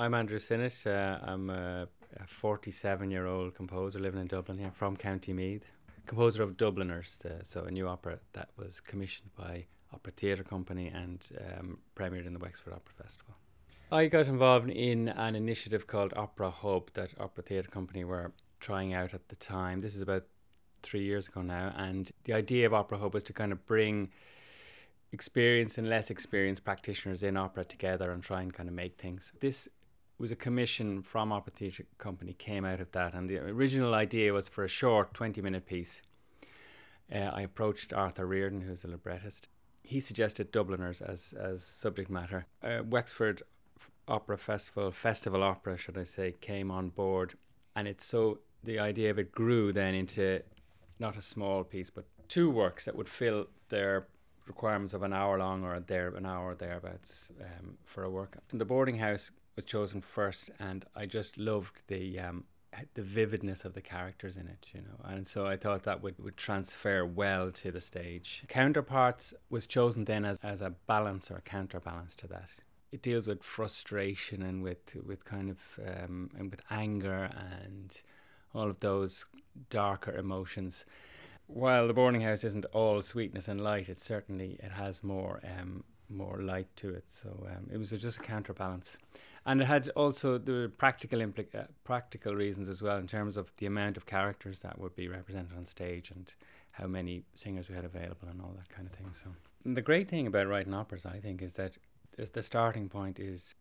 I'm Andrew Synnott. Uh, I'm a 47 year old composer living in Dublin here from County Meath. Composer of Dubliners, the, so a new opera that was commissioned by Opera Theatre Company and um, premiered in the Wexford Opera Festival. I got involved in an initiative called Opera Hub that Opera Theatre Company were trying out at the time. This is about three years ago now, and the idea of Opera Hub was to kind of bring experienced and less experienced practitioners in opera together and try and kind of make things. This was a commission from Opera Theatre Company came out of that, and the original idea was for a short twenty minute piece. Uh, I approached Arthur Riordan, who's a librettist. He suggested Dubliners as as subject matter. Uh, Wexford Opera Festival, Festival Opera, should I say, came on board, and it's so the idea of it grew then into not a small piece, but two works that would fill their requirements of an hour long or there an hour thereabouts um, for a work. And the boarding house was chosen first, and I just loved the um, the vividness of the characters in it, you know, and so I thought that would, would transfer well to the stage. Counterparts was chosen then as, as a balance or a counterbalance to that. It deals with frustration and with with kind of um, and with anger and all of those darker emotions while the boarding house isn't all sweetness and light, it certainly it has more um, more light to it. So um, it was just a counterbalance, and it had also the practical uh, practical reasons as well in terms of the amount of characters that would be represented on stage and how many singers we had available and all that kind of thing. So the great thing about writing operas, I think, is that the starting point is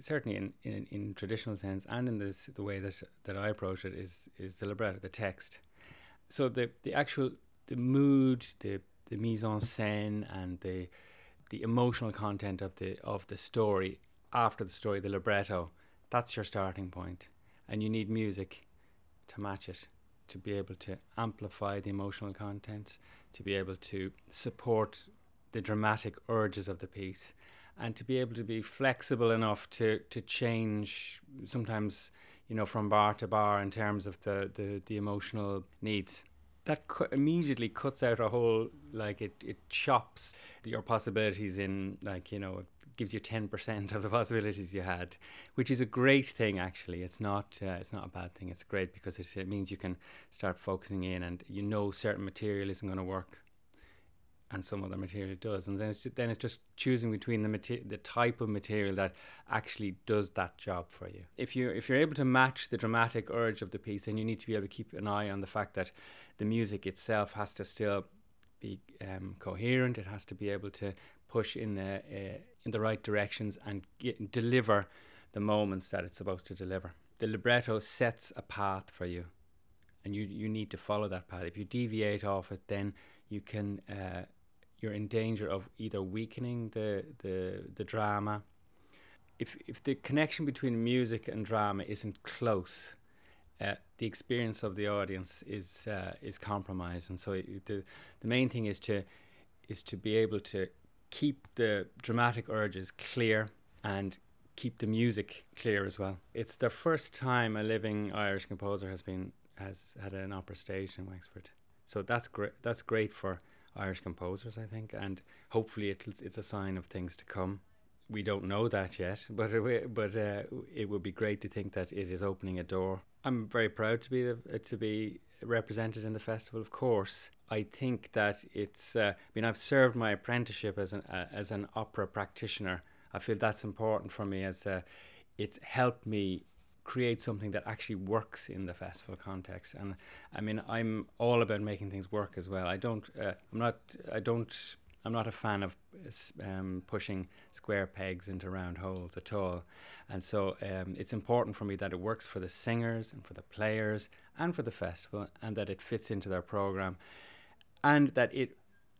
certainly in, in, in traditional sense and in this the way that that I approach it is is the libretto, the text so the the actual the mood, the the mise en scène, and the the emotional content of the of the story after the story, the libretto, that's your starting point. and you need music to match it to be able to amplify the emotional content, to be able to support the dramatic urges of the piece, and to be able to be flexible enough to to change sometimes you know, from bar to bar in terms of the, the, the emotional needs. That cu- immediately cuts out a whole, like, it, it chops your possibilities in, like, you know, gives you 10% of the possibilities you had, which is a great thing, actually. It's not, uh, it's not a bad thing. It's great because it, it means you can start focusing in and you know certain material isn't going to work and some other material does, and then it's just, then it's just choosing between the mater- the type of material that actually does that job for you. If you if you're able to match the dramatic urge of the piece, then you need to be able to keep an eye on the fact that the music itself has to still be um, coherent. It has to be able to push in the uh, in the right directions and get, deliver the moments that it's supposed to deliver. The libretto sets a path for you, and you you need to follow that path. If you deviate off it, then you can uh, you're in danger of either weakening the the, the drama. If if the connection between music and drama isn't close, uh, the experience of the audience is uh, is compromised, and so the the main thing is to is to be able to keep the dramatic urges clear and keep the music clear as well. It's the first time a living Irish composer has been has had an opera staged in Wexford, so that's great. That's great for Irish composers, I think, and hopefully it's it's a sign of things to come. We don't know that yet, but it, but uh, it would be great to think that it is opening a door. I'm very proud to be the, to be represented in the festival. Of course, I think that it's. Uh, I mean, I've served my apprenticeship as an uh, as an opera practitioner. I feel that's important for me as uh, it's helped me create something that actually works in the festival context. And I mean, I'm all about making things work as well. I don't, uh, I'm not, I don't, I'm not a fan of um, pushing square pegs into round holes at all. And so um, it's important for me that it works for the singers and for the players and for the festival and that it fits into their program and that it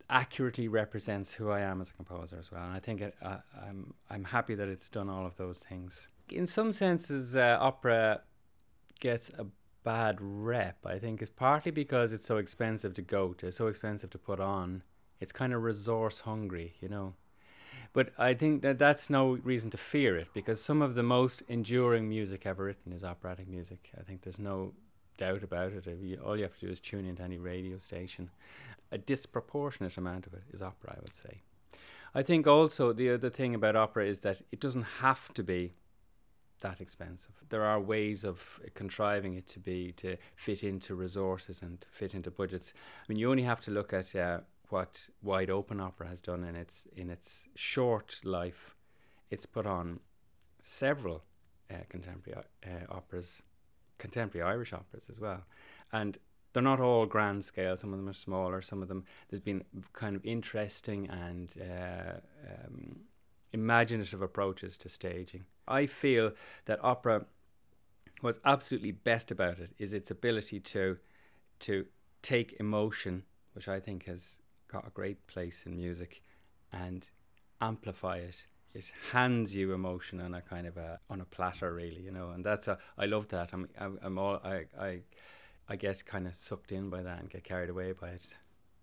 accurately represents who I am as a composer as well. And I think it, uh, I'm, I'm happy that it's done all of those things in some senses, uh, opera gets a bad rep. I think it's partly because it's so expensive to go to, so expensive to put on. It's kind of resource hungry, you know. But I think that that's no reason to fear it because some of the most enduring music ever written is operatic music. I think there's no doubt about it. All you have to do is tune into any radio station. A disproportionate amount of it is opera, I would say. I think also the other thing about opera is that it doesn't have to be that expensive. There are ways of contriving it to be to fit into resources and to fit into budgets. I mean, you only have to look at uh, what Wide Open Opera has done in its in its short life. It's put on several uh, contemporary uh, operas, contemporary Irish operas as well, and they're not all grand scale. Some of them are smaller. Some of them there's been kind of interesting and uh, um, imaginative approaches to staging. I feel that opera, what's absolutely best about it is its ability to to take emotion, which I think has got a great place in music, and amplify it. It hands you emotion on a kind of a on a platter, really, you know, and that's a I love that. I'm I'm, I'm all I I I get kind of sucked in by that and get carried away by it.